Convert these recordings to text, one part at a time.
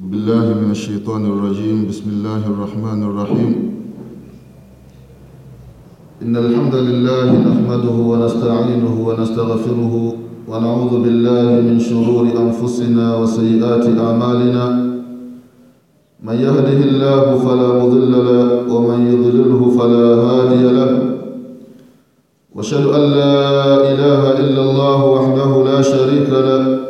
بالله من الشيطان الرجيم. بسم الله الرحمن الرحيم. إن الحمد لله نحمده ونستعينه ونستغفره ونعوذ بالله من شرور أنفسنا وسيئات أعمالنا. من يهده الله فلا مضل له ومن يضلله فلا هادي له. وأشهد أن لا إله إلا الله وحده لا شريك له.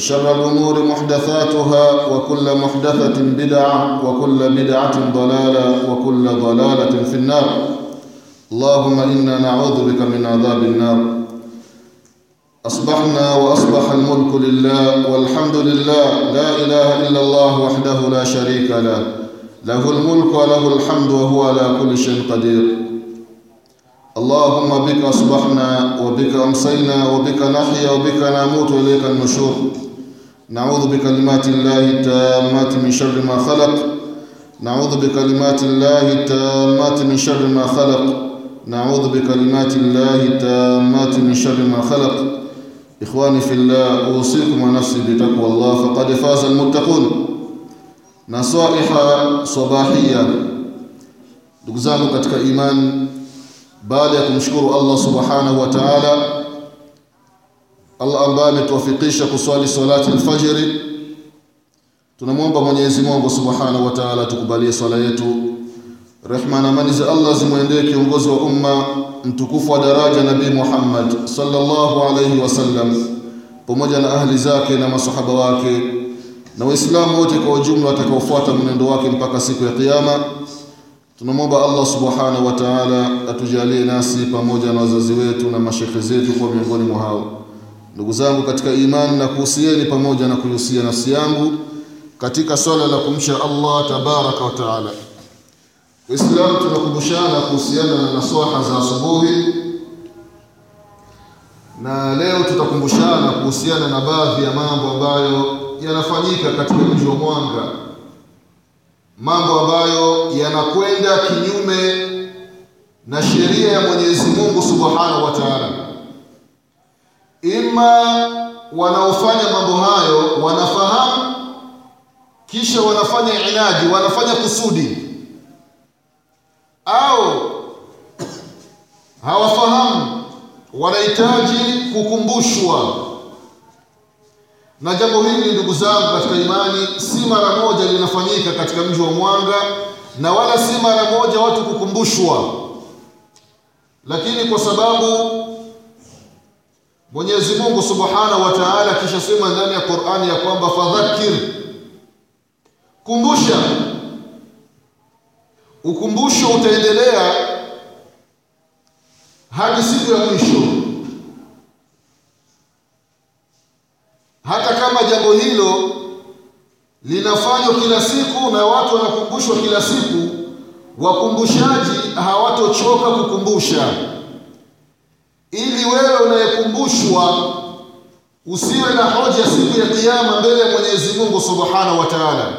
وشر الأمور محدثاتها وكل محدثة بدعة وكل بدعة ضلالة وكل ضلالة في النار. اللهم إنا نعوذ بك من عذاب النار. أصبحنا وأصبح الملك لله والحمد لله. لا إله إلا الله وحده لا شريك له. له الملك وله الحمد وهو على كل شيء قدير. اللهم بك أصبحنا وبك أمسينا وبك نحيا وبك نموت إليك النشور. نعوذ بكلمات الله التامات من شر ما خلق. نعوذ بكلمات الله التامات من شر ما خلق. نعوذ بكلمات الله التامات من شر ما خلق. إخواني في الله أوصيكم ونفسي بتقوى الله فقد فاز المتقون. نصائح صباحية. baada ya kumshukuru Allah subhanahu wa ta'ala Allah ambaye ametuwafikisha kuswali salati alfajiri. Tunamwomba Mwenyezi Mungu subhanahu wa ta'ala tukubalie swala yetu. Rehma na amani za Allah zimwendee kiongozi wa umma mtukufu wa daraja Nabii Muhammad sallallahu alayhi wasallam pamoja na ahli zake na masahaba wake na waislamu wote kwa ujumla watakaofuata mwenendo wake mpaka siku ya kiyama. Tunamwomba Allah subhanahu wa ta'ala atujalie nasi pamoja na wazazi wetu na mashekhe zetu kwa miongoni mwa hao ndugu zangu katika imani na kuhusieni pamoja na kuihusia nafsi yangu katika swala la kumsha Allah tabaraka wa taala. Uislamu tunakumbushana kuhusiana na nasaha za asubuhi na leo tutakumbushana kuhusiana na baadhi ya mambo ambayo yanafanyika katika mji wa Mwanga. Mambo ambayo yanakwenda kinyume na sheria ya Mwenyezi Mungu Subhanahu wa Ta'ala ima wanaofanya mambo hayo wanafahamu kisha wanafanya inadi wanafanya kusudi. Au hawafahamu wanahitaji kukumbushwa. Na jambo hili ndugu zangu katika imani si mara moja linafanyika katika mji wa Mwanga na wala si mara moja watu kukumbushwa. Lakini kwa sababu Mwenyezi Mungu Subhanahu wa Ta'ala kisha sema ndani ya Qur'ani ya kwamba fadhakir kumbusha. Ukumbusho utaendelea hadi siku ya mwisho. Hata kama jambo hilo linafanywa kila siku na watu wanakumbushwa kila siku wakumbushaji hawatochoka kukumbusha ili wewe unayekumbushwa usiwe na hoja siku ya kiyama mbele ya Mwenyezi Mungu Subhanahu wa Ta'ala.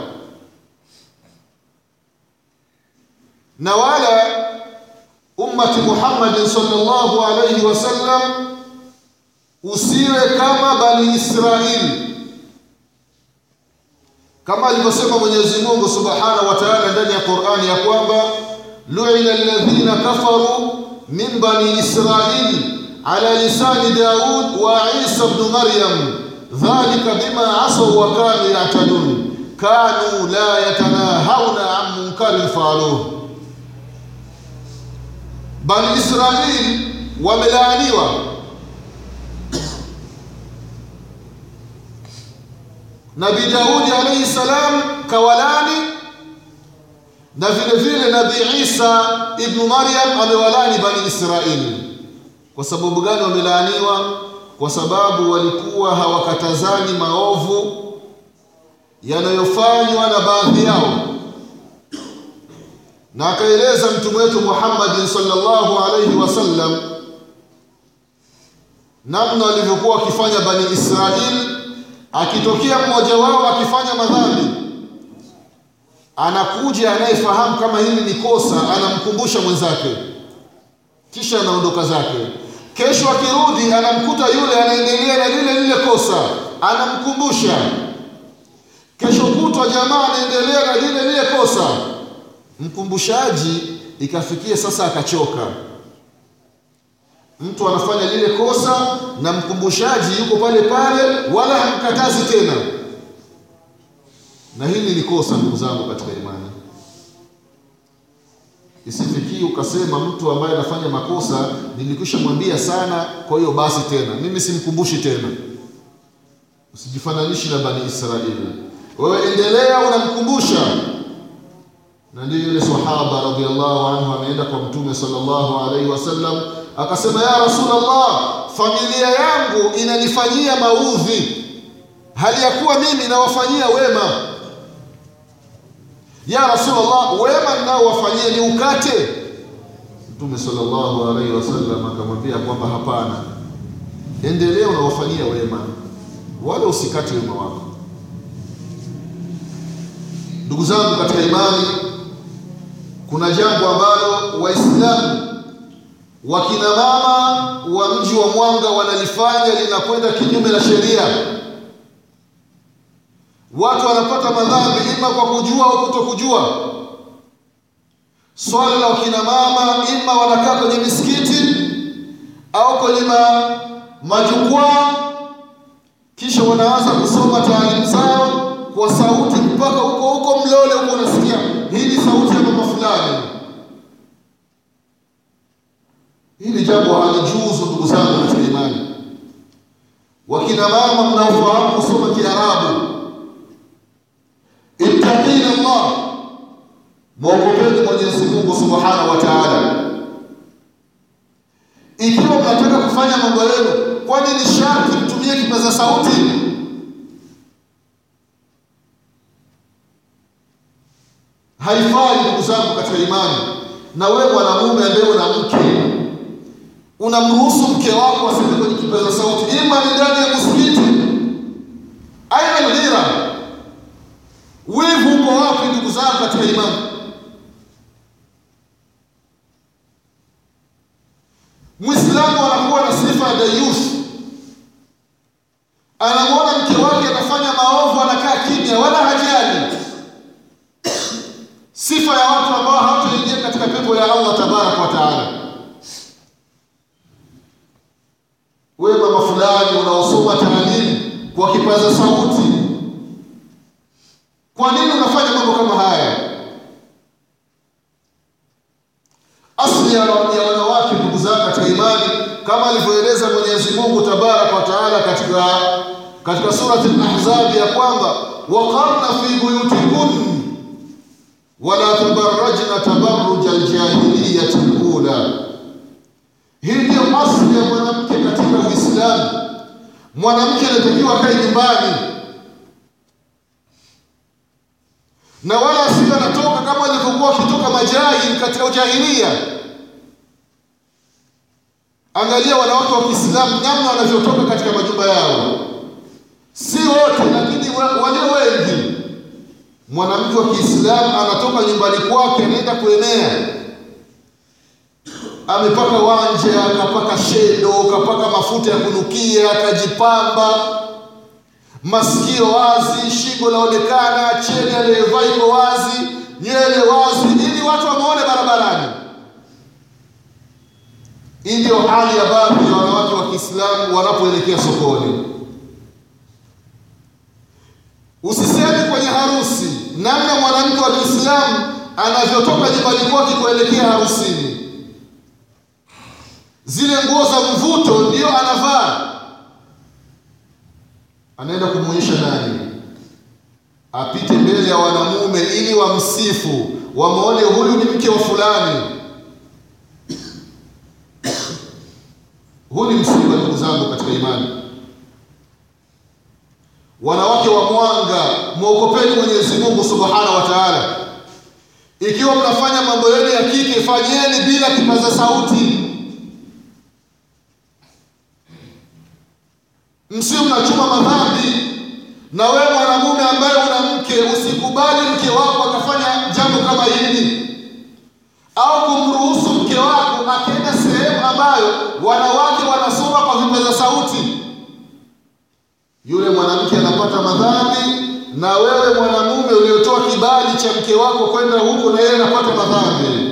Na wala ummati Muhammad sallallahu alayhi wasallam usiwe kama bani Israili kama alivyosema Mwenyezi Mungu Subhanahu wa Ta'ala ndani ya Qur'ani ya kwamba lu'ina alladhina kafaru min bani Israil ala lisani Daud wa Isa ibn Maryam dhalika bima asaw wa kanu ya'tadun kanu la yatanahawna an munkarin fa'aluhu Bani Israeli wamelaaniwa nabii daudi alaihi salam kawalani na vile vile nabii isa ibnu maryam amewalani bani israili kwa sababu gani wamelaaniwa? Kwa sababu walikuwa hawakatazani maovu yanayofanywa na baadhi yao. Na akaeleza mtume wetu Muhammadin sallallahu alayhi wasallam namna walivyokuwa wakifanya bani Israil, akitokea mmoja wao akifanya madhambi, anakuja anayefahamu kama hili ni kosa, anamkumbusha mwenzake, kisha anaondoka zake. Kesho akirudi, anamkuta yule anaendelea na lile lile kosa, anamkumbusha. Kesho kutwa jamaa anaendelea na lile lile kosa. Mkumbushaji ikafikia sasa akachoka. Mtu anafanya lile kosa na mkumbushaji yuko pale pale wala hamkatazi tena. Na hili ni kosa ndugu zangu katika imani isifikii ukasema mtu ambaye anafanya makosa nilikwisha mwambia sana kwa hiyo basi tena. Mimi simkumbushi tena. Usijifananishi na bani israeli wewe endelea unamkumbusha. Na ndiyo yule sahaba radhiallahu anhu ameenda kwa mtume sallallahu alaihi wasallam akasema ya Rasulullah, familia yangu inanifanyia maudhi. Hali ya kuwa mimi nawafanyia wema ya rasulllah wema ninaowafanyia ni ukate. Mtume sallallahu alaihi wasallam akamwambia kwamba hapana. Endelea unawafanyia wema wala usikate wema wako. Ndugu zangu katika imani kuna jambo ambalo waislamu wakina mama wa mji wa mwanga wanalifanya linakwenda kinyume na sheria watu wanapata madhambi ima kwa kujua au kutokujua. Swala la wakina mama ima wanakaa kwenye misikiti au kwenye ma, majukwaa kisha wanaanza kusoma taalimu zao kwa sauti mpaka huko huko mlole huko unasikia hii ni sauti ya mama fulani. Hili jambo halijuzu ndugu zangu katika imani. Wakina mama mnaofahamu kusoma kiarabu ittaqina Allah mwogopeni mwenyezi mungu subhanahu wa taala. Ikiwa mnataka kufanya mambo yenu kwani ni sharti mtumie kipaza sauti? Haifai ndugu zangu katika imani. Na wewe mwanamume ambaye una mke unamruhusu mke wako aseme kwenye kipaza sauti ima ni ndani ya msikiti aina ghira wivu uko wapi ndugu zangu katika imani mwislamu anakuwa na sifa ya dayufu anamwona mke wake anafanya maovu anakaa kimya wala hajali sifa ya watu ambao hawataingia katika pepo ya allah tabaraka wa taala. Wewe mama fulani unaosoma taalimu kwa kipaza sauti kwa nini unafanya mambo kama haya? Asli ya wanawake ndugu zangu katika imani kama alivyoeleza mwenyezi mungu tabaraka wa katika katika surati lahzabi ya kwamba waqarna fi buyutikun wala tabarajna tabaruja ljahiliyat lula hii ndiyo asli ya mwanamke katika uislamu. Mwanamke anatakiwa kae nyumbani na wala asiwe anatoka kama alivyokuwa wakitoka majahili katika ujahilia angalia wanawake wa kiislamu namna wanavyotoka katika majumba yao. Si wote lakini walio wengi. Mwanamke wa kiislamu anatoka nyumbani kwake anaenda kuenea. Amepaka wanja akapaka shedo akapaka mafuta ya kunukia akajipamba masikio wazi shingo laonekana cheni aliyevaa iko wazi nywele wazi ili watu wamwone barabarani. Hii ndio hali ya baadhi ya wanawake wa kiislamu wanapoelekea sokoni. Usisemi kwenye harusi namna mwanamke wa kiislamu anavyotoka nyumbani kwake kuelekea harusini. Zile nguo za mvuto ndio anavaa, anaenda kumwonyesha nani? Apite mbele ya wanamume ili wamsifu, wamwone huyu ni mke wa fulani. Huu ni msiba, ndugu zangu katika imani. Wanawake wa mwanga, mwogopeni Mwenyezi Mungu subhanahu wa taala. Ikiwa mnafanya mambo yenu ya kike, fanyeni bila kipaza sauti, msio mnachuma madhambi. Na wewe mwanamume ambaye una mke, usikubali mke wako akafanya jambo kama hili, au kumruhusu mke wako akienda sehemu ambayo wanawake wanasoma kwa vipaza sauti. Yule mwanamke anapata madhambi na wewe mwanamume uliotoa kibali cha mke wako kwenda huko, na yeye anapata madhambi.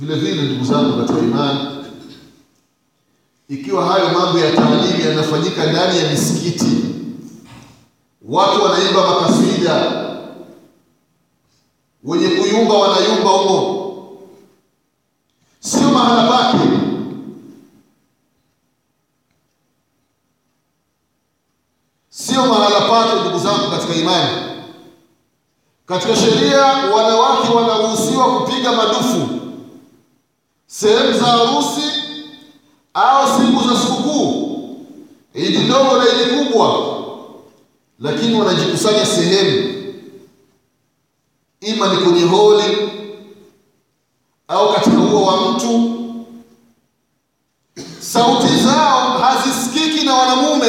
Vile vile, ndugu zangu katika imani, ikiwa hayo mambo ya taalimu yanafanyika ndani ya misikiti, watu wanaimba makasida, wenye kuyumba wanayumba humo, sio mahala pake. Sio mahala pake, ndugu zangu katika imani. Katika sheria, wanawake wanaruhusiwa kupiga madufu sehemu za harusi au siku za sikukuu, idi ndogo na idi kubwa, lakini wanajikusanya sehemu, ima ni kwenye holi au katika ua wa mtu. Sauti zao hazisikiki na wanamume.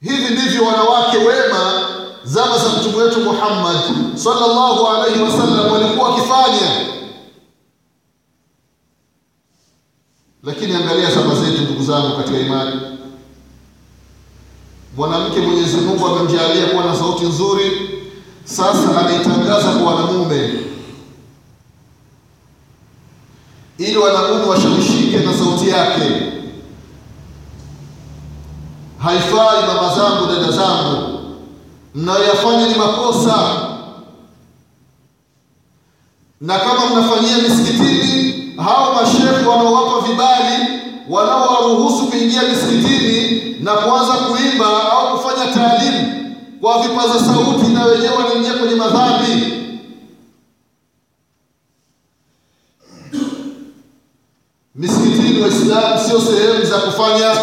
Hivi ndivyo wanawake wema zama za mtume wetu Muhammad sallallahu alaihi wasallam walikuwa wakifanya. Lakini angalia zama zetu, ndugu imani, mwanamke Mwenyezi Mungu amemjalia kuwa na sauti nzuri, sasa anaitangaza kwa wanamume ili wanamume washawishike na sauti yake. Haifai mama zangu, dada zangu, mnayoyafanya ni makosa, na kama mnafanyia misikitini, hao mashehe wanaowapa vibali, wanaowaruhusu kuingia misikitini na kuanza kuimba au kufanya taalimu kwa vipaza sauti, na wenyewe wanaingia kwenye madhambi. Misikitini, Waislamu sio sehemu za kufanya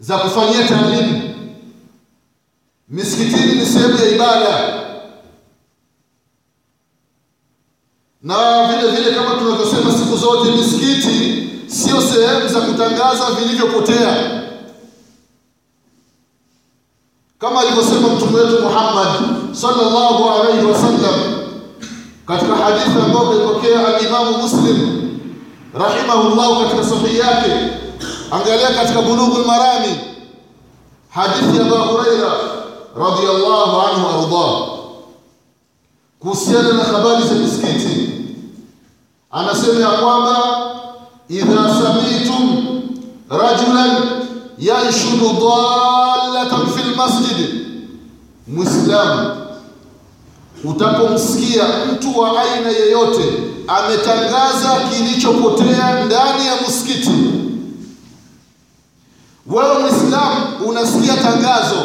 za kufanyia taalimu. Misikitini ni sehemu ya ibada, na vile vile kama tunavyosema siku zote, misikiti sio sehemu za kutangaza vilivyopotea, kama alivyosema mtume wetu Muhammad sallallahu alaihi wasallam katika hadithi ambayo imepokea alimamu Muslim rahimahullahu katika sahihi yake. Angalia katika Bulughul Marami, hadithi ya Abu Huraira radhiyallahu anhu wardah kuhusiana na habari za misikiti, anasema ya kwamba idha samitum rajulan yanshudu dallatan fil masjid, Muislamu utapomsikia mtu wa aina yeyote ametangaza kilichopotea ndani ya msikiti. Wewe Muislamu unasikia tangazo,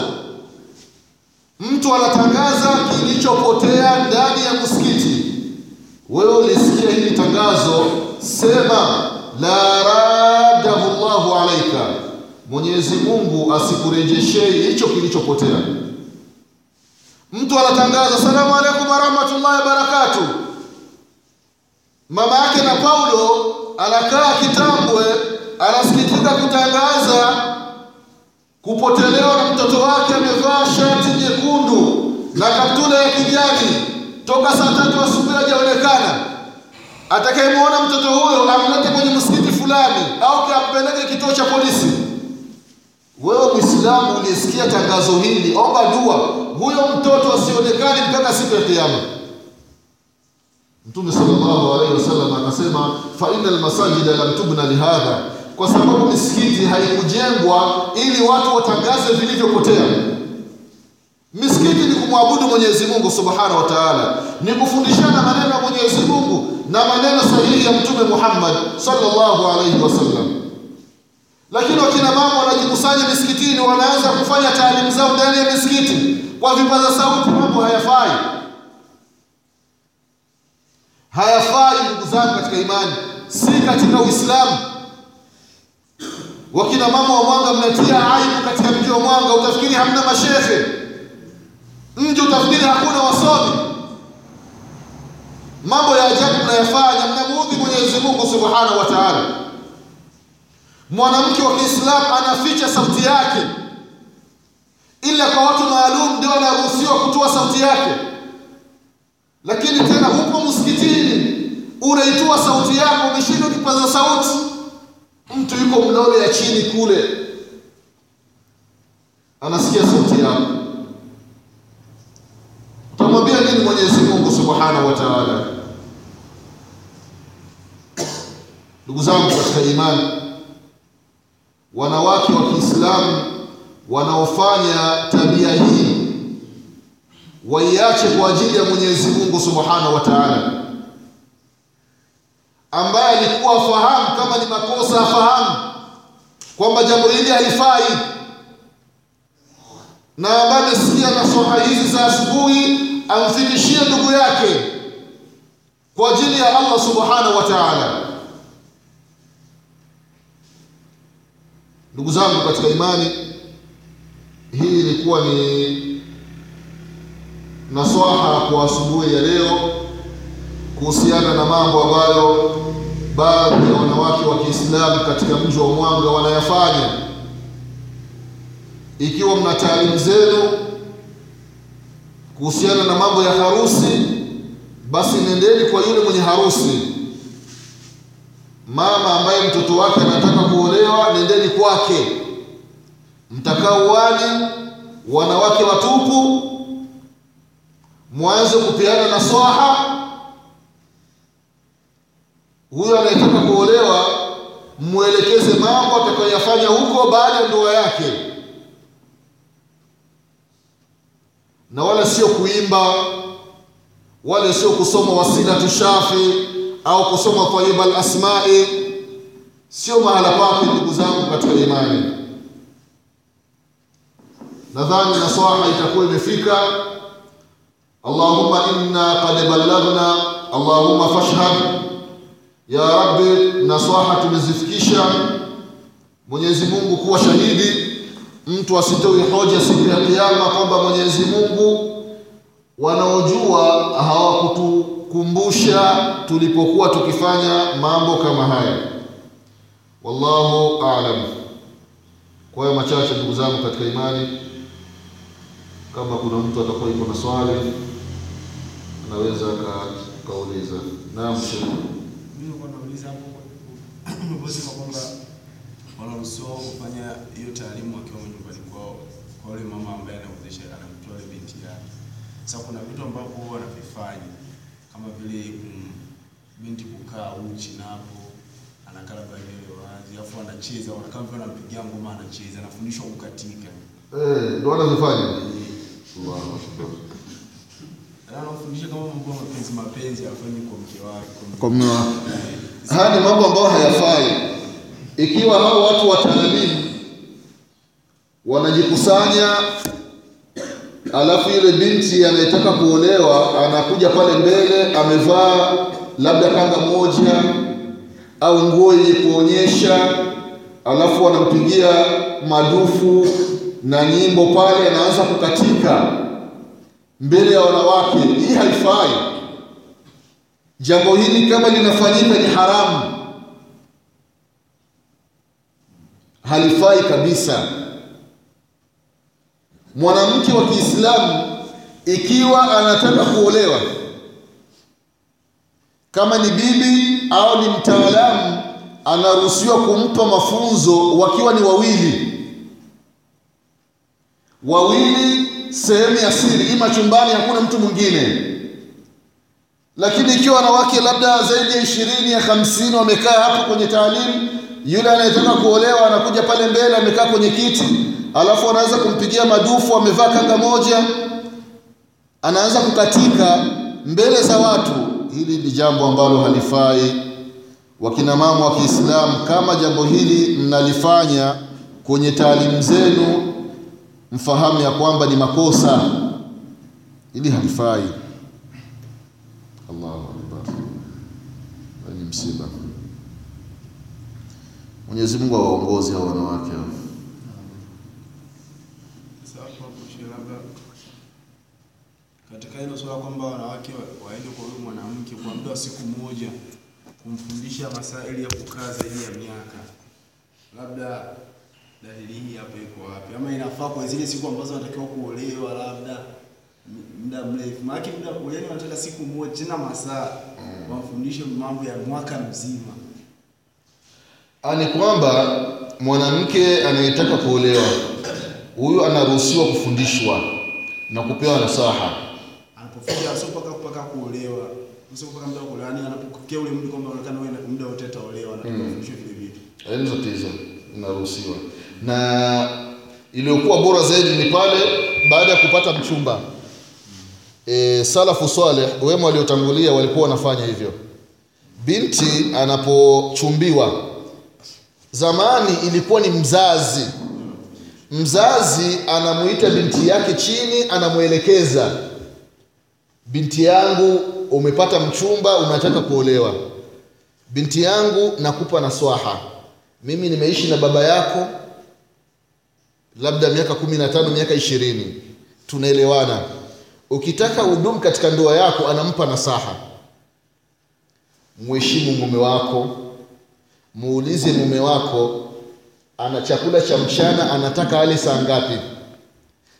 mtu anatangaza kilichopotea ndani ya msikiti, wewe ulisikia hili tangazo, sema la radahu Allahu alaika, Mwenyezi Mungu asikurejeshee hicho kilichopotea. Mtu anatangaza salamu alaikum warahmatullahi wabarakatuh, mama yake na Paulo anakaa Kitambwe, anasikitika kutangaza kupotelewa na mtoto wake amevaa shati nyekundu na kaptula ya kijani toka saa tatu asubuhi hajaonekana. Atakayemwona mtoto huyo amlete kwenye msikiti fulani au kampeleke kituo cha polisi. Wewe Mwislamu ulisikia tangazo hili, omba dua huyo mtoto asionekane mpaka siku ya Kiyama. Mtume sallallahu alaihi wasallam akasema, fa innal masajida lam tubna lihadha kwa sababu misikiti haikujengwa ili watu watangaze vilivyopotea. Misikiti ni kumwabudu Mwenyezi Mungu Subhanahu wa Ta'ala, ni kufundishana maneno ya Mwenyezi Mungu na maneno sahihi ya Mtume Muhammad sallallahu alaihi wasallam. Lakini wakina mama wanajikusanya misikitini, wanaanza kufanya taalimu zao ndani ya misikiti kwa vipaza sauti. Mambo hayafai, hayafai ndugu zangu katika imani, si katika Uislamu. Wakina mama wa Mwanga mnatia aibu katika mji wa Mwanga, utafikiri hamna mashehe mji, utafikiri hakuna wasomi. Mambo ya ajabu mnayofanya, mnamuudhi Mwenyezi Mungu Subhanahu wa Ta'ala. Mwanamke wa Kiislamu anaficha sauti yake, ila kwa watu maalum ndio anaruhusiwa kutoa sauti yake. Lakini tena huko msikitini, unaitoa sauti yako, umeshindwa kipaza sauti mtu yuko mlole ya chini kule anasikia sauti yako, utamwambia nini Mwenyezi Mungu Subhanahu wa Ta'ala? Ndugu zangu katika imani, wanawake wa Kiislamu wanaofanya tabia hii waiache kwa ajili ya Mwenyezi Mungu Subhanahu wa Ta'ala ambaye alikuwa fahamu kama ni makosa, afahamu kwamba jambo hili halifai, na ambaye amesikia nasaha hizi za asubuhi amfikishie ndugu yake kwa ajili ya Allah subhanahu wa ta'ala. Ndugu zangu katika imani, hii ilikuwa ni nasaha kwa asubuhi ya leo kuhusiana na mambo ambayo baadhi ya wanawake wa Kiislamu katika mji wa Mwanga wanayafanya. Ikiwa mna taalimu zenu kuhusiana na mambo ya harusi, basi nendeni kwa yule mwenye harusi. Mama ambaye mtoto wake anataka kuolewa, nendeni kwake, mtakaa uwani, wanawake watupu, mwanze kupeana nasaha. Huyo anayetaka kuolewa mwelekeze mambo atakayoyafanya huko baada ya ndoa yake, na wala sio kuimba, wala sio kusoma wasilatu shafi au kusoma tayyiba al-asma'i. Sio mahala pake, ndugu zangu katika imani. Nadhani nasaha itakuwa imefika. Allahumma inna qad ballaghna, Allahumma fashhad ya Rabbi, nasaha tumezifikisha. Mwenyezi Mungu kuwa shahidi, mtu asitoe hoja siku ya Kiyama kwamba Mwenyezi Mungu wanaojua hawakutukumbusha tulipokuwa tukifanya mambo kama haya. Wallahu a'lam. Kwa hayo machache, ndugu zangu katika imani, kama kuna mtu atakuwa yuko na swali anaweza kauliza. Kufanya hiyo taalimu wakiwa nyumbani kwao kwa yule mama ambaye anamtoa binti yake. Sasa kuna vitu ambavyo wanavifanya kama vile mm, binti kukaa uchi na hapo anakala labda wazi, afu anacheza kama vile anampigia ngoma anacheza, anafundishwa kukatika. Eh, ndo anazofanya Allahu anafundisha kama mambo ya mapenzi mapenzi afanye kwa mke wake. Kwa mume wake. Haya ni mambo ambayo hayafai. Ikiwa hao watu wataalimu wanajikusanya, alafu yule binti anayetaka kuolewa anakuja pale mbele amevaa labda kanga moja au nguo yenye kuonyesha, alafu anampigia madufu na nyimbo pale, anaanza kukatika mbele ya wanawake. Hii haifai. Jambo hili kama linafanyika ni haramu, halifai kabisa. Mwanamke wa Kiislamu ikiwa anataka kuolewa, kama ni bibi au ni mtaalamu, anaruhusiwa kumpa mafunzo wakiwa ni wawili. Wawili, sehemu ya siri, ima chumbani, hakuna mtu mwingine. Lakini ikiwa wanawake labda zaidi ya ishirini ya hamsini wamekaa hapo kwenye taalimu, yule anayetaka kuolewa anakuja pale mbele, amekaa kwenye kiti, alafu anaweza kumpigia madufu, amevaa kanga moja, anaanza kukatika mbele za watu. Hili ni jambo ambalo halifai. Wakina mama wa Kiislamu kama jambo hili mnalifanya kwenye taalimu zenu mfahamu ya kwamba ni makosa. Ili halifai. Allahu akbar. Ni msiba Mwenyezi Mungu awaongoze hao wanawake hao katika hilo swala kwamba wanawake waende kwa huyu mwanamke kwa muda wa siku moja kumfundisha masaili ya kukaa zaidi ya miaka, labda dalili hii hapa iko wapi? Ama inafaa kwa zile siku ambazo wanatakiwa kuolewa, labda muda mrefu? Maana muda yani wanataka siku moja tena masaa wamfundishe mambo ya mwaka mzima. Ni kwamba mwanamke anayetaka kuolewa huyu anaruhusiwa kufundishwa na kupewa nasaha. Anapofika sio mpaka mpaka kuolewa, sio mpaka muda kuolewa, yani anapokea ule mtu kwamba anaonekana wewe muda wote ataolewa, anataka kufundishwa vile vitu. zote hizo inaruhusiwa na iliyokuwa bora zaidi ni pale baada ya kupata mchumba. E, salafu saleh wema waliotangulia walikuwa wanafanya hivyo. Binti anapochumbiwa zamani ilikuwa ni mzazi. Mzazi anamuita binti yake chini anamwelekeza binti yangu umepata mchumba unataka kuolewa. Binti yangu nakupa naswaha. Mimi nimeishi na baba yako labda miaka kumi na tano miaka ishirini. Tunaelewana. Ukitaka udumu katika ndoa yako anampa nasaha. Mheshimu mume wako muulize mume wako ana chakula cha mchana anataka ale saa ngapi?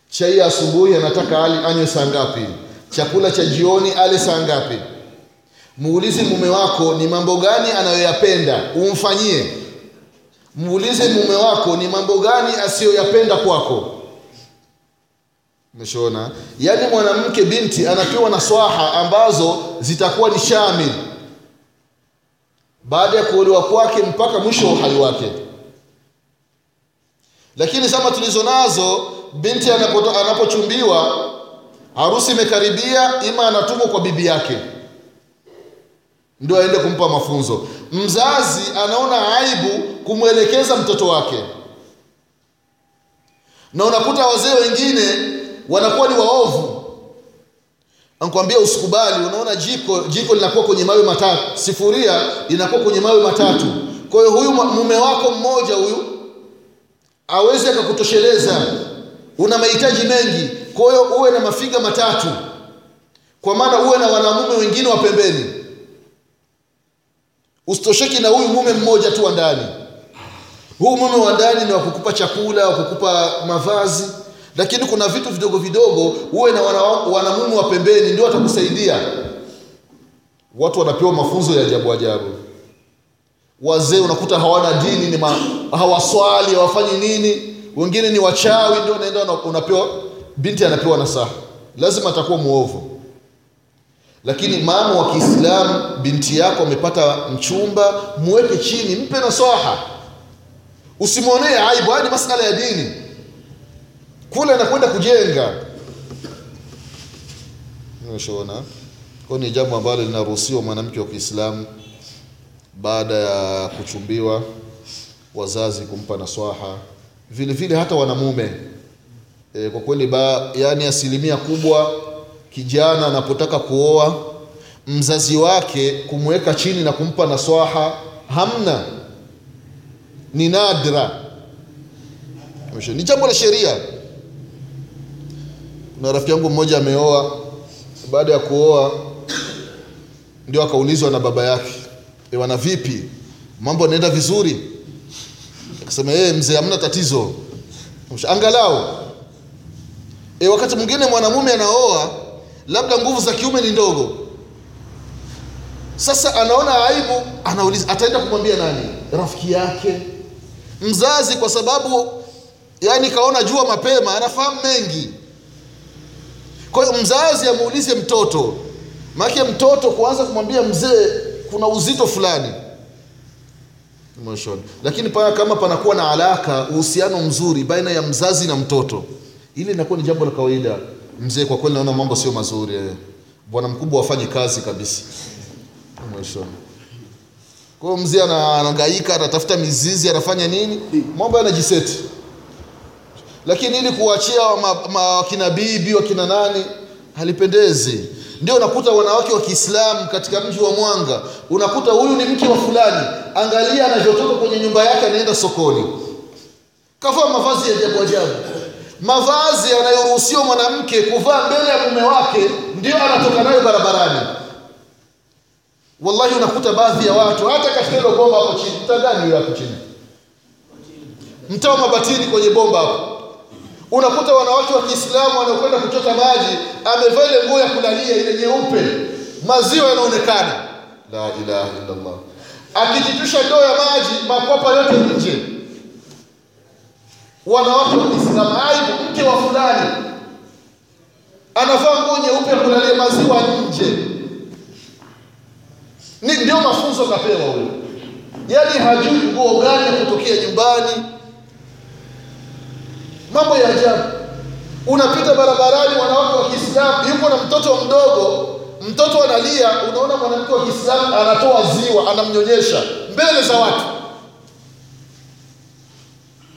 Chai asubuhi anataka ale anywe saa ngapi? Chakula cha jioni ale saa ngapi? Muulize mume wako ni mambo gani anayoyapenda? Umfanyie. Muulize mume wako ni mambo gani asiyoyapenda kwako? Umeshaona? Yaani mwanamke binti anapewa naswaha ambazo zitakuwa ni shamil baada ya kuolewa kwake mpaka mwisho wa uhai wake. Lakini zama tulizo nazo binti anapochumbiwa harusi imekaribia ima anatumwa kwa bibi yake. Ndio aende kumpa mafunzo. Mzazi anaona aibu kumwelekeza mtoto wake. Na unakuta wazee wengine wanakuwa ni waovu anakwambia usikubali unaona jiko jiko linakuwa kwenye mawe matatu. Sifuria inakuwa kwenye mawe matatu. Kwa hiyo huyu mume wako mmoja huyu awezi akakutosheleza. Una mahitaji mengi. Kwa hiyo uwe na mafiga matatu. Kwa maana uwe na wanamume wengine wa pembeni. Usitosheki na huyu mume mmoja tu wa ndani. Huu mume wa ndani ni wakukupa chakula wakukupa mavazi lakini kuna vitu vidogo vidogo uwe na wana- wanamume wa pembeni ndio watakusaidia. Watu wanapewa mafunzo ya ajabu ajabu. Wazee unakuta hawana dini ni ma, hawaswali hawafanyi nini. Wengine ni wachawi ndio unaenda unapewa binti anapewa nasaha. Lazima atakuwa mwovu lakini mama wa kiislamu binti yako amepata mchumba muweke chini mpe nasaha. Usimwonee aibu ni masala ya dini kule anakwenda kujenga. Umeshaona kwa ni jambo ambalo linaruhusiwa mwanamke wa kiislamu baada ya kuchumbiwa wazazi kumpa naswaha vile vile hata wanamume. E, kwa kweli ba, yani asilimia kubwa kijana anapotaka kuoa mzazi wake kumweka chini na kumpa naswaha hamna. Ni nadra. Ni jambo la sheria kuna rafiki yangu mmoja ameoa. Baada ya kuoa ndio akaulizwa na baba yake e, wana vipi? Mambo yanaenda vizuri? Akasema yeye mzee hamna tatizo. Angalau. E, wakati mwingine mwanamume anaoa labda nguvu za kiume ni ndogo. Sasa anaona aibu anauliza ataenda kumwambia nani? Rafiki yake. Mzazi kwa sababu yani kaona jua mapema anafahamu mengi kwa hiyo mzazi amuulize mtoto maana mtoto kuanza kumwambia mzee kuna uzito fulani. Mwishoni. lakini paa kama panakuwa na alaka uhusiano mzuri baina ya mzazi na mtoto ili inakuwa ni jambo la kawaida. Mzee kwa kweli naona mambo sio mazuri eh. bwana mkubwa wafanye kazi kabisa. Mwisho kwa mzee anagaika anatafuta mizizi anafanya nini? Mambo yanajiseti lakini ili kuwachia wakina bibi wakina nani halipendezi. Ndio unakuta wanawake wa kiislamu katika mji wa mwanga unakuta huyu ni mke wa fulani angalia anavyotoka kwenye nyumba yake anaenda sokoni. Kavaa mavazi ya ajabu ajabu. Mavazi yanayoruhusiwa mwanamke kuvaa mbele ya mume wake ndio anatoka nayo barabarani. Wallahi unakuta baadhi ya watu hata katika hilo bomba hapo chini mtaa hapo chini? Mtaa mabatini kwenye bomba hapo unakuta wanawake wa kiislamu wanaokwenda kuchota maji amevaa ile nguo ya kulalia ile nyeupe. Maziwa yanaonekana. La ilaha illallah. Akijitusha ndoo ya maji makopa yote nje. Wanawake wa kiislamu aibu mke wa fulani. Anavaa nguo nyeupe ya kulalia maziwa nje. Ndio mafunzo kapewa huyo yaani hajui nguo gani ya kutokea nyumbani mambo ya ajabu. Unapita barabarani wanawake wa kiislamu yuko na mtoto mdogo mtoto analia unaona mwanamke wa kiislamu anatoa ziwa anamnyonyesha mbele za watu.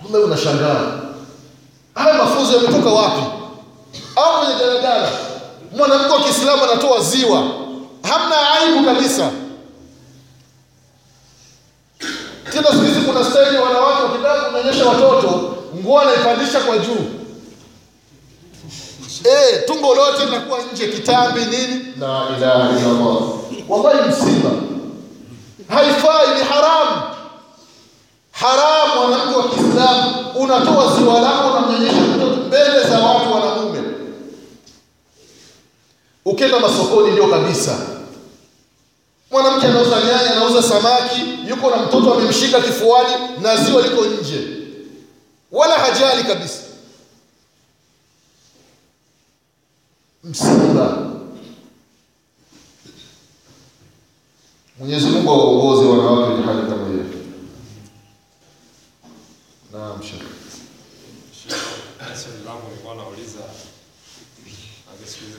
Kumbe unashangaa. Haya mafunzo yametoka wapi? Au kwenye daladala mwanamke wa kiislamu anatoa ziwa. Hamna aibu kabisa tena siku hizi kuna staili wanawake wakitaka kunyonyesha watoto nguo anaipandisha kwa juu. Eh tumbo lote linakuwa nje kitambi nini? La ilaha illallah. Wallahi msiba haifai ni haramu. Haramu mwanamke wa kiislamu. Unatoa ziwa lako unamnyonyesha mtoto mbele za watu wanamume ukienda masokoni ndio kabisa. Mwanamke anauza nyanya anauza samaki yuko na mtoto amemshika kifuani na ziwa liko nje. Wala hajali kabisa. Msiba mwenyezi mungu awaongoze wanawake wenye hali kama hiyo. Nauliza,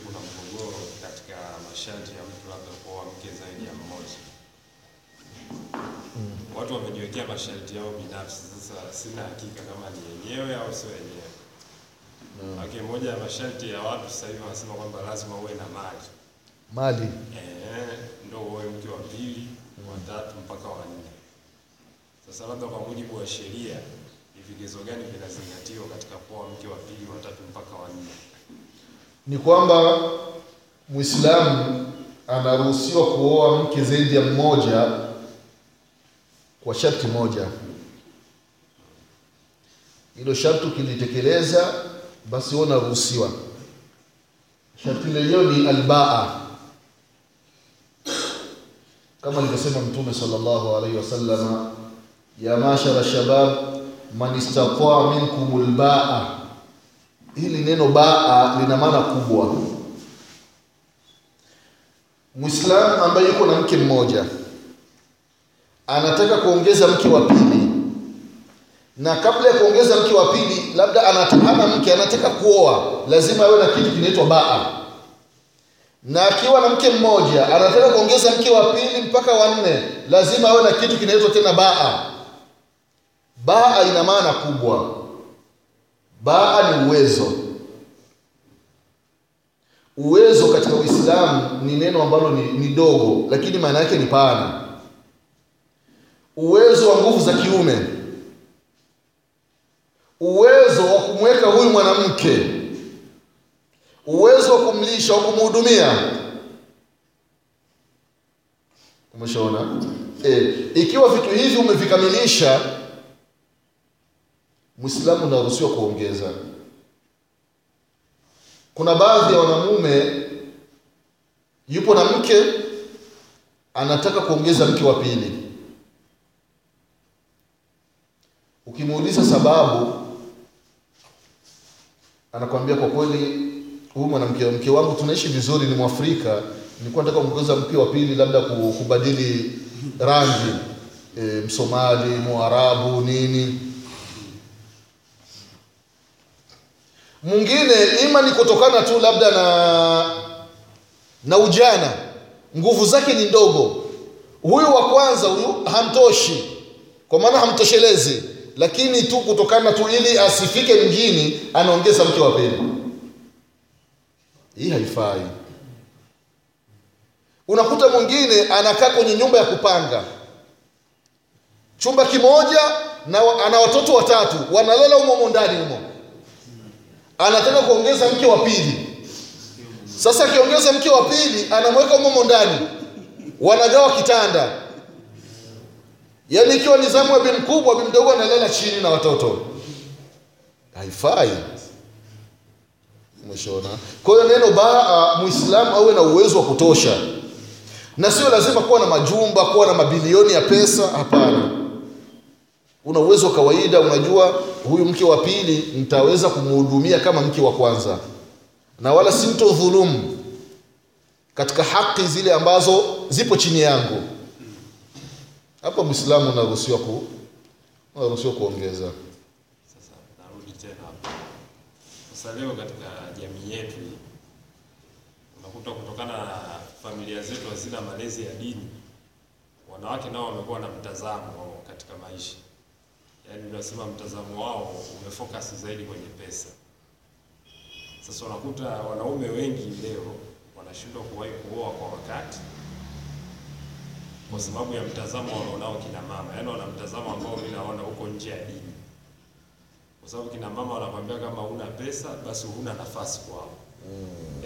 kuna mgogoro katika masharti ya mtu labda kuoa mke zaidi ya mmoja. Watu wamejiwekea masharti yao binafsi. Sasa sina hakika kama ni yenyewe au sio yenyewe. Maana moja ya masharti ya watu sasa hivi wanasema kwamba lazima uwe na mali. mali Eh, ndo uwe mke wa pili, wa tatu mpaka wa nne. Sasa labda kwa mujibu wa sheria ni vigezo gani vinazingatiwa katika kuoa mke wa pili, wa tatu mpaka wa nne? ni kwamba mwislamu anaruhusiwa kuoa mke zaidi ya mmoja kwa sharti moja. Hilo sharti ukilitekeleza basi wewe unaruhusiwa. Sharti lenyewe ni albaa. Kama alivyosema mtume sallallahu alaihi wasallam, ya mashara shabab man istataa minkum albaa. Hili neno baa lina maana kubwa. Mwislamu ambaye yuko na mke mmoja anataka kuongeza mke wa pili. Na kabla ya kuongeza mke wa pili labda anatahana mke anataka kuoa. Lazima awe na kitu kinaitwa baa. Na akiwa na mke mmoja anataka kuongeza mke wa pili mpaka wa nne lazima awe na kitu kinaitwa tena baa. Baa ina maana kubwa. Baa ni uwezo. Uwezo katika uislamu ni neno ambalo ni, ni dogo lakini maana yake ni pana uwezo wa nguvu za kiume. Uwezo wa kumweka huyu mwanamke. Uwezo wa kumlisha wa kumhudumia. Umeshaona? E, ikiwa vitu hivi umevikamilisha mwislamu unaruhusiwa kuongeza. Kuna baadhi ya wanamume yupo na mke anataka kuongeza mke wa pili sababu anakwambia kwa kweli huyu mwanamke mke wangu tunaishi vizuri ni mwafrika nilikuwa nataka kuongeza mke wa pili labda kubadili rangi. E, msomali mwarabu nini. Mwingine ima ni kutokana tu labda na na ujana. Nguvu zake ni ndogo. Huyu wa kwanza huyu hamtoshi. Kwa maana hamtoshelezi lakini tu kutokana tu ili asifike mjini anaongeza mke wa pili. Hii haifai. Unakuta mwingine anakaa kwenye nyumba ya kupanga. Chumba kimoja na ana watoto watatu wanalala humo ndani humo. Anataka kuongeza mke wa pili. Sasa akiongeza mke wa pili anamweka umomo ndani. Wanagawa kitanda yaani ikiwa ni zamu ya bi mkubwa bi mdogo analala chini na watoto. Haifai. Umeshaona kwa hiyo neno baa muislamu awe na uwezo wa kutosha. Na sio lazima kuwa na majumba kuwa na mabilioni ya pesa hapana. Una uwezo wa kawaida unajua huyu mke wa pili nitaweza kumhudumia kama mke wa kwanza. Na wala simtodhulumu katika haki zile ambazo zipo chini yangu hapa mwislamu unaruhusiwa ku unaruhusiwa kuongeza Sasa narudi tena hapo. Sasa leo katika jamii yetu unakuta kutokana na familia zetu hazina malezi ya dini, wanawake nao wamekuwa na mtazamo katika maisha, yaani unasema mtazamo wao umefocus zaidi kwenye pesa. Sasa unakuta wanaume wengi leo wanashindwa kuwahi kuoa kwa wakati kwa sababu ya mtazamo wanaonao kina mama, yaani wana mtazamo ambao mimi naona huko nje ya dini kwa sababu kina mama wanakwambia kama huna pesa basi huna nafasi kwao.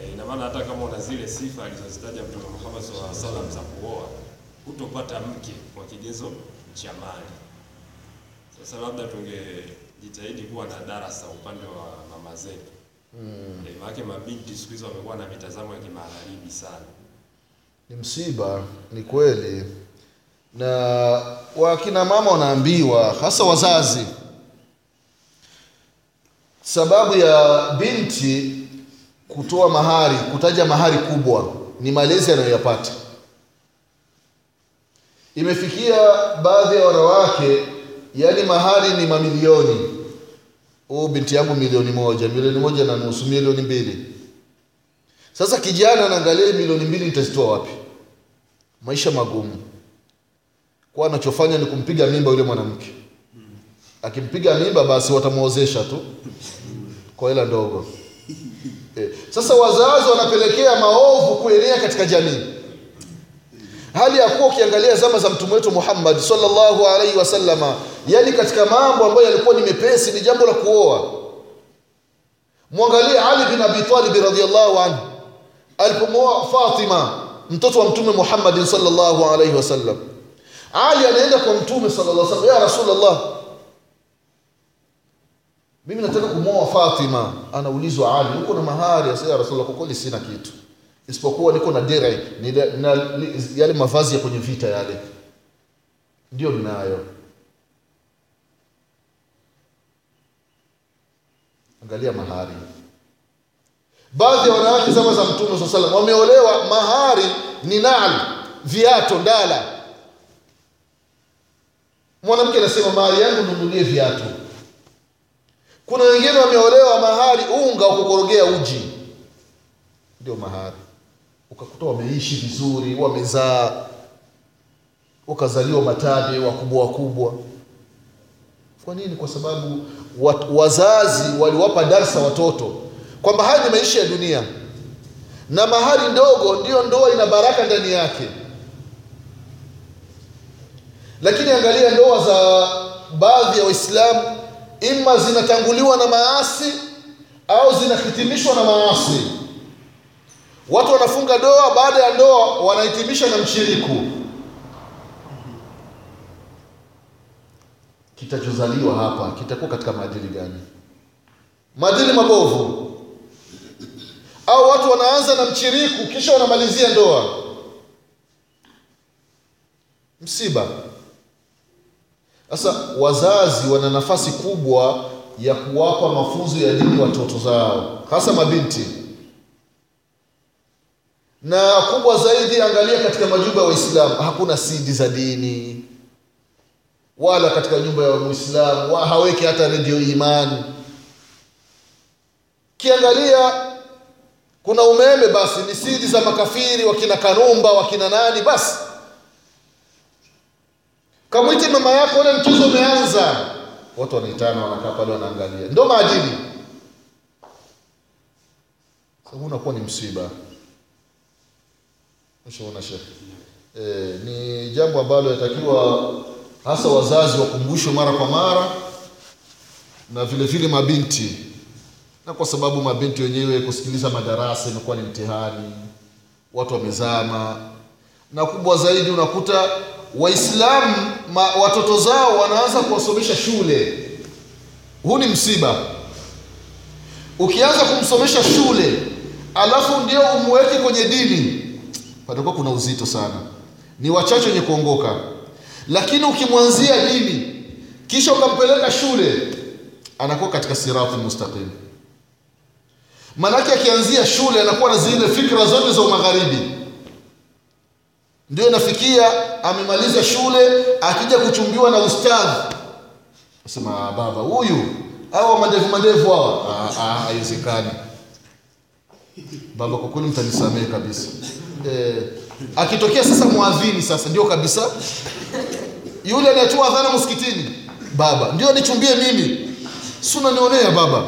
E, ina maana hata kama una zile sifa alizozitaja Mtume Muhammad sallallahu alaihi wasallam za kuoa, hutopata mke kwa kigezo cha mali. Sasa labda tungejitahidi kuwa na darasa upande wa mama zetu mm. E, maana mabinti siku hizo wamekuwa na mitazamo ya kimagharibi sana. Ni msiba ni kweli. Na wakina mama wanaambiwa hasa wazazi sababu ya binti kutoa mahari kutaja mahari kubwa ni malezi anayoyapata. Imefikia baadhi ya wanawake yaani mahari ni mamilioni. Huu binti yangu milioni moja milioni moja na nusu milioni mbili. Sasa kijana anaangalia milioni mbili nitazitoa wapi maisha magumu. Kwa anachofanya ni kumpiga mimba yule mwanamke. Akimpiga mimba basi watamwozesha tu kwa hela ndogo. E. sasa wazazi wanapelekea maovu kuenea katika jamii. Hali ya kuwa ukiangalia zama za mtume wetu Muhammad sallallahu alaihi wasallama yani katika mambo ambayo yalikuwa ni mepesi ni jambo la kuoa. Mwangalie Ali bin Abi Talib radhiyallahu anhu alipomwoa Fatima mtoto wa mtume Muhammad sallallahu alaihi wasallam Ali anaenda kwa mtume sallallahu alaihi wasallam ya Rasulullah. Mimi nataka kumwoa Fatima. Anaulizwa Ali uko na mahari? Asema Rasulullah kwa kweli sina kitu. Isipokuwa niko na dere ni na, li- yale mavazi ya kwenye vita yale. Ndio ninayo. Angalia mahari baadhi ya wanawake zama za mtume saa salam wameolewa mahari ni nal viato ndala. Mwanamke anasema mahari yangu nunulie viatu kuna wengine wameolewa mahari unga wa kukorogea uji. Ndio mahari. Ukakuta wameishi vizuri wamezaa wakazaliwa matabe wakubwa wakubwa. Kwa nini? Kwa sababu wat, wazazi waliwapa darsa watoto kwamba haya ni maisha ya dunia. Na mahali ndogo ndiyo ndoa ina baraka ndani yake. Lakini angalia ndoa za baadhi ya waislamu ima zinatanguliwa na maasi au zinahitimishwa na maasi. Watu wanafunga doa baada ya ndoa wanahitimisha na mshiriku. Kitachozaliwa hapa kitakuwa katika maadili gani? Maadili mabovu au watu wanaanza na mchiriku kisha wanamalizia ndoa. Msiba. Sasa wazazi wana nafasi kubwa ya kuwapa mafunzo ya dini watoto zao hasa mabinti. Na kubwa zaidi angalia katika majumba ya waislamu hakuna sidi za dini. Wala katika nyumba ya muislamu wa haweki hata redio imani. Kiangalia kuna umeme basi ni siri za makafiri wakina kanumba wakina nani basi. Kamwite mama yako ule mchezo umeanza. Watu wanaitana wanakaa pale wanaangalia. Ndo maadili. Sababu unakuwa ni msiba. Ushaona shekhe e, ni jambo ambalo yatakiwa hasa wazazi wakumbushwe mara kwa mara na vile vile mabinti na kwa sababu mabinti wenyewe kusikiliza madarasa imekuwa ni mtihani watu wamezama. Na kubwa zaidi unakuta waislamu watoto zao wanaanza kuwasomesha shule. Huu ni msiba. Ukianza kumsomesha shule alafu ndio umweke kwenye dini patakuwa kuna uzito sana. Ni wachache wenye kuongoka. Lakini ukimwanzia dini kisha ukampeleka shule anakuwa katika sirati mustaqim manake akianzia shule anakuwa na zile fikra zote za magharibi. Ndio inafikia amemaliza shule akija kuchumbiwa na ustadhi. Sema baba huyu au madevu mandevu hawa. Ah, ah, haiwezekani. Baba kwa kweli mtanisamehe kabisa. E, akitokea sasa mwadhini sasa ndio kabisa. Yule anayetoa adhana msikitini baba ndio nichumbie mimi. Si unanionea baba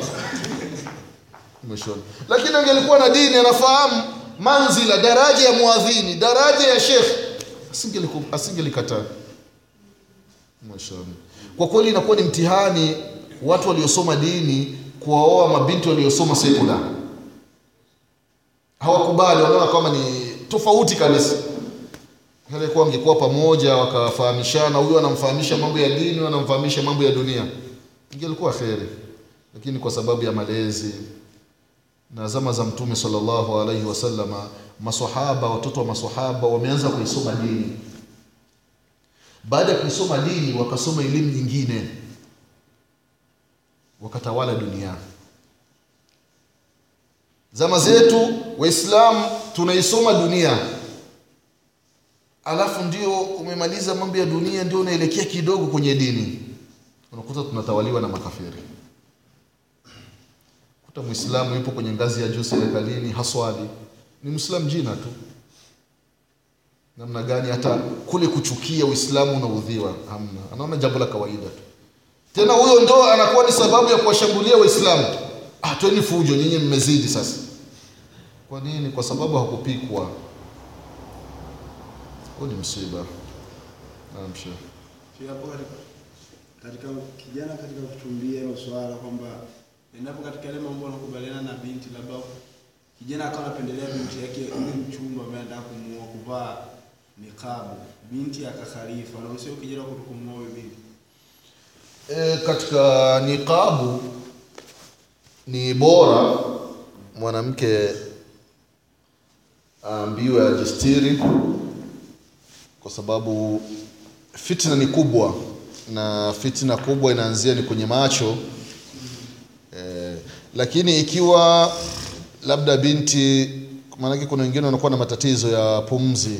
umeshona lakini angelikuwa na dini anafahamu manzila daraja ya muadhini daraja ya shekh asingeliku- asingelikataa. Mwishoni. kwa kweli inakuwa ni mtihani watu waliosoma dini kuwaoa mabinti waliosoma sekula. Hawakubali wanaona kama ni tofauti kabisa. Alikuwa angekuwa pamoja wakafahamishana huyu anamfahamisha mambo ya dini anamfahamisha mambo ya dunia. Ingelikuwa kheri. Lakini kwa sababu ya malezi na zama za mtume sallallahu alaihi wasallama masahaba watoto wa masahaba wameanza kuisoma dini. Baada ya kuisoma dini wakasoma elimu nyingine. Wakatawala dunia. zama zetu waislamu tunaisoma dunia. Alafu ndio umemaliza mambo ya dunia ndio unaelekea kidogo kwenye dini. Unakuta tunatawaliwa na makafiri kuta mwislamu yupo kwenye ngazi ya juu serikalini haswali. Ni mwislamu jina tu. Namna gani hata kule kuchukia uislamu unaudhiwa hamna. Anaona jambo la kawaida tu. Tena huyo ndo anakuwa ni sababu ya kuwashambulia waislamu. Ah, tweni fujo nyinyi mmezidi sasa. Kwa nini? Kwa sababu hakupikwa. Huu ni msiba. Katika kijana katika kuchumbia swala kwamba endapo katika yale mambo anakubaliana na binti, labda kijana akawa anapendelea binti yake yule mchumba ambaye anataka kumuoa kuvaa nikabu, binti akakhalifu, anaruhusiwa kijana kuto kumuoa huyo binti. e, katika nikabu ni bora mwanamke aambiwe ajistiri kwa sababu fitna ni kubwa na fitna kubwa inaanzia ni kwenye macho lakini ikiwa labda binti maanake kuna wengine wanakuwa na matatizo ya pumzi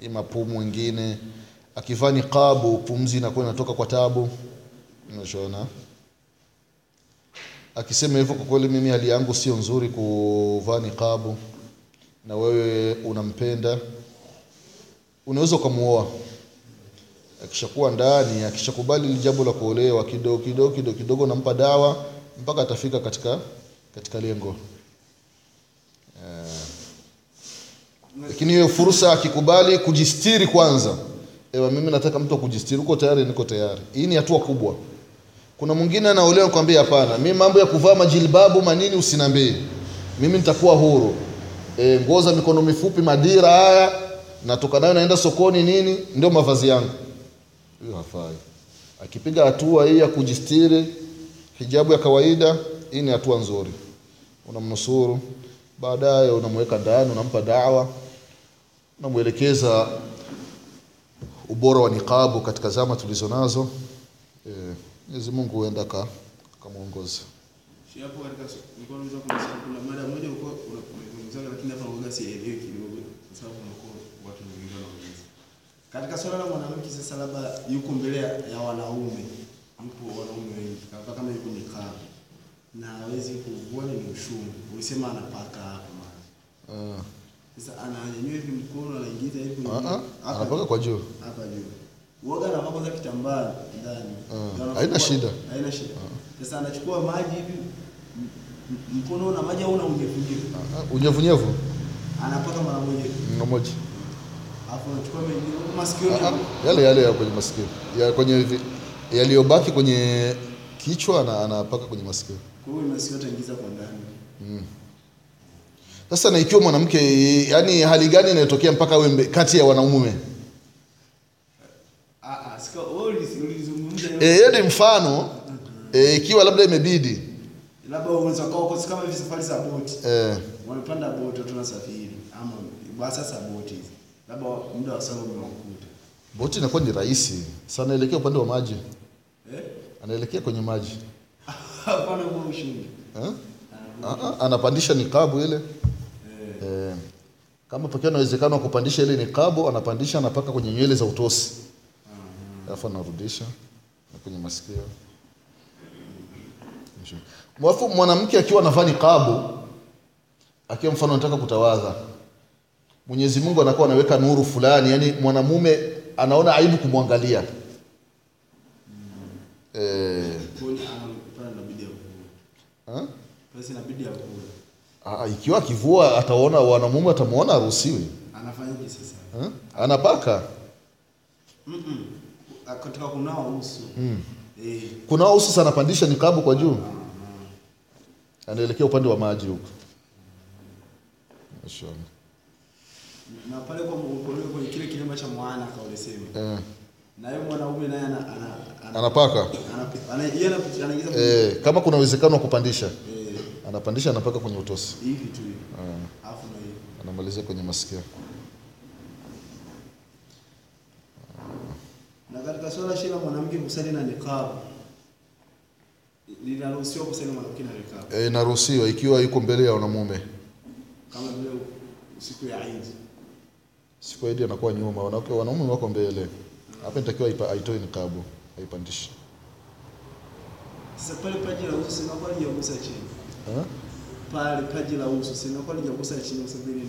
ima pumu wengine akivaa niqabu pumzi inakuwa inatoka kwa tabu. Unashona akisema hivyo kwa kweli mimi hali yangu sio nzuri kuvaa niqabu. Na wewe unampenda. Unaweza ukamuoa. Akishakuwa ndani akishakubali jambo la kuolewa kidogo kidogo kidogo kidogo nampa dawa mpaka atafika katika katika lengo. Eh, lakini hiyo fursa akikubali kujistiri kwanza. Ewa mimi nataka mtu akujistiri. Uko tayari? Niko tayari. Hii ni hatua kubwa. Kuna mwingine anaolewa kwambia hapana. Mi mambo ya kuvaa majilbabu manini usinambie. Mimi nitakuwa huru. E, nguo za mikono mifupi madira haya natoka nayo naenda sokoni nini ndio mavazi yangu. Hiyo hafai. Akipiga hatua hii ya kujistiri hijabu ya kawaida hii ni hatua nzuri. Unamnusuru baadaye unamweka ndani unampa dawa unamwelekeza ubora wa niqabu katika zama tulizo nazo. Mwenyezi e, Mungu huenda aka- akamwongoza katika swala la mwanamke sasa labda yuko mbele ya wanaume. Yupo wanaume wengi. Kama kama yuko niqab. na hawezi kuvua ni ushungu. Ulisema anapaka hapa mara Ah, Sasa ananyanyua hivi mkono anaingiza hivi ah, ah, anapaka kwa juu. hapa juu. Uoga na kwanza kitambaa ndani. Ah, haina shida. Haina shida. Sasa anachukua maji hivi mkono una maji au una unyevunyevu. Ah, ah, unyevunyevu Anapaka mara moja. mara moja. afu anachukua mengine huko masikioni. Ah, ah, yale yale ya kwenye masikio ya kwenye vi- yaliyobaki kwenye kichwa ana, anapaka kwenye masikio. Kwa hiyo masikio ataingiza kwa ndani. Sasa na ikiwa mwanamke, yani hali gani inayotokea mpaka awe kati ya wanaume? Ah ah. Eh, hiyo ni mfano eh, ikiwa labda imebidi Labda unaweza kuwa uko kama hivi safari za boti. eh, Wamepanda boti watu ama ba sasa boti. Labda muda wa sala umewakuta. Boti inakuwa ni rahisi sana, anaelekea upande wa maji, Eh? anaelekea kwenye maji Hapana kwa ushindi. eh? Ah, ah, anapandisha nikabu ile Eh. eh, kama pekee na uwezekano wa kupandisha ile nikabu, anapandisha anapaka kwenye nywele za utosi, alafu anarudisha kwenye masikio. Mwafu mwanamke akiwa anavaa nikabu, akiwa mfano anataka kutawadha, Mwenyezi Mungu anakuwa anaweka nuru fulani, yani mwanamume anaona aibu kumwangalia eh. Ah, ikiwa akivua ataona wanamume atamwona haruhusiwi. Anafanyaje sasa? Anapaka. Mm. Katika kunawa uso. Mm. Eh. Kuna usu sana anapandisha nikabu kwa juu. Anaelekea upande wa maji huko. Mashallah. Na pale kwa mkono kwenye kile kilema cha mwana kaulisema. Eh, Na yeye mwanaume naye ana ana ana- anapaka. ana yeye ana- anaingiza Eh, kama kuna uwezekano wa kupandisha, eh anapandisha anapaka kwenye utosi. hivi tu hivi. Ah, Alafu na hivi. anamalizia kwenye masikio. Na katika swala shila mwanamke kusali na niqab. Linaruhusiwa kusali mwanamke na niqab. Eh, inaruhusiwa ikiwa yuko mbele ya wanamume. Kama vile siku ya Eid. Siku ya Idi anakuwa nyuma, wanawake wanaume wako mbele. Hapa inatakiwa aipa- aitoe nikabu, aipandishe. Sasa pale paji la uso sinakuwa lijagusa chini. Eh? Pale paji la uso sinakuwa lijagusa chini kwa sababu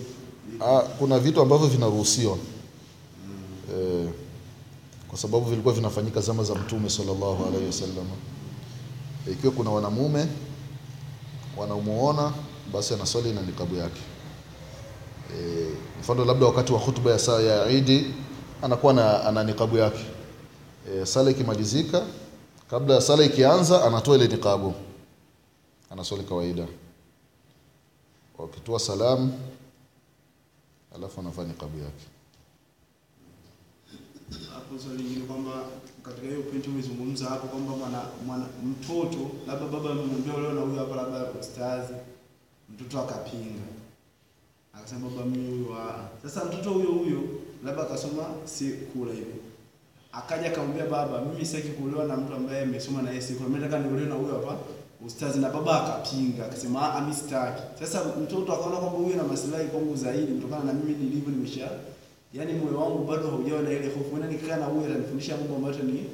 Ah, kuna vitu ambavyo vinaruhusiwa eh, kwa sababu vilikuwa vinafanyika zama za Mtume sallallahu alaihi wasallam. Ikiwa kuna wanamume wanamuona, basi anaswali na nikabu yake. Eh, mfano labda wakati wa hutuba ya saa ya Idi anakuwa na, ana nikabu yake. e, sala ikimalizika, kabla ya sala ikianza, anatoa ile nikabu, anaswali kawaida. Wakitoa salamu alafu anavaa nikabu yake. hapo swali lingine kwamba katika hiyo pointi umezungumza hapo kwamba mwana, mwana mtoto labda baba amemwambia leo na huyo hapa labda ustazi, mtoto akapinga akasema baba mimi huyu ah. Sasa mtoto huyo huyo labda akasoma si kula hivi akaja akamwambia baba, mimi sitaki kuolewa na mtu ambaye amesoma na yeye si kula, mimi nataka niolewe na huyo hapa ustazi, na baba akapinga akasema ah, mimi sitaki. Sasa mtoto akaona kwamba huyu ana maslahi kwangu zaidi kutokana na mimi nilivyo nimesha yani moyo wangu bado haujawa na ile hofu. na nikikaa na huyu atanifundisha mambo ambayo ni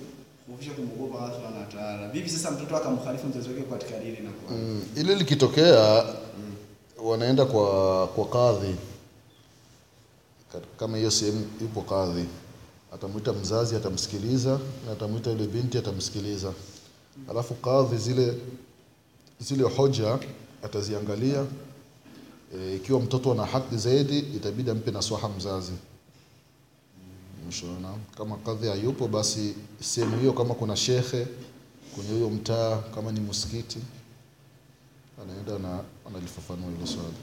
kufisha kumwogopa Allah Subhanahu wa Ta'ala. Vipi sasa mtoto akamkhalifu mzazi wake katika dini na kwa Mm, ili likitokea wanaenda kwa kwa kadhi kama hiyo sehemu yupo kadhi, atamwita mzazi, atamsikiliza na atamwita yule binti, atamsikiliza. Alafu kadhi zile zile hoja ataziangalia. E, ikiwa mtoto ana haki zaidi, itabidi ampe naswaha mzazi. Mshona kama kadhi hayupo, basi sehemu hiyo, kama kuna shekhe kwenye huyo mtaa, kama ni msikiti, anaenda na analifafanua hilo swali.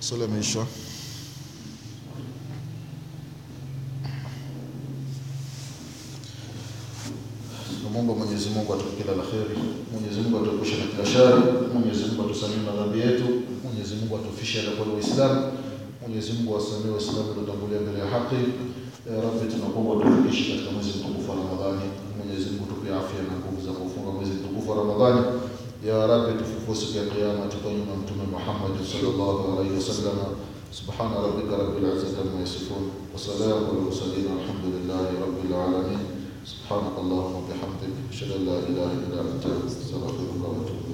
Swali ameisha. Tunamwomba Mwenyezi Mungu atupe kila la kheri, Mwenyezi Mungu atuepushe na kila shari, Mwenyezi Mungu madhambi yetu, Mwenyezi Mungu atufishe kwa Uislamu, Mwenyezi Mungu awasamehe Waislamu waliotangulia mbele ya haki. Ya Rabbi, tunakuomba tufikishe katika mwezi mtukufu wa Ramadhani. Na nguvu za kufunga mwezi mtukufu wa Ramadhani. Ya Rabbi, tufufue siku ya Kiyama tukanywe na Mtume Muhammad sallallahu alaihi wasallam. Subhana rabbika rabbil izzati amma yasifun wa salamun alal mursalin walhamdulillahi rabbil alamin. سبحانك اللهم وبحمدك أشهد أن لا إله إلا أنت أستغفرك وأتوب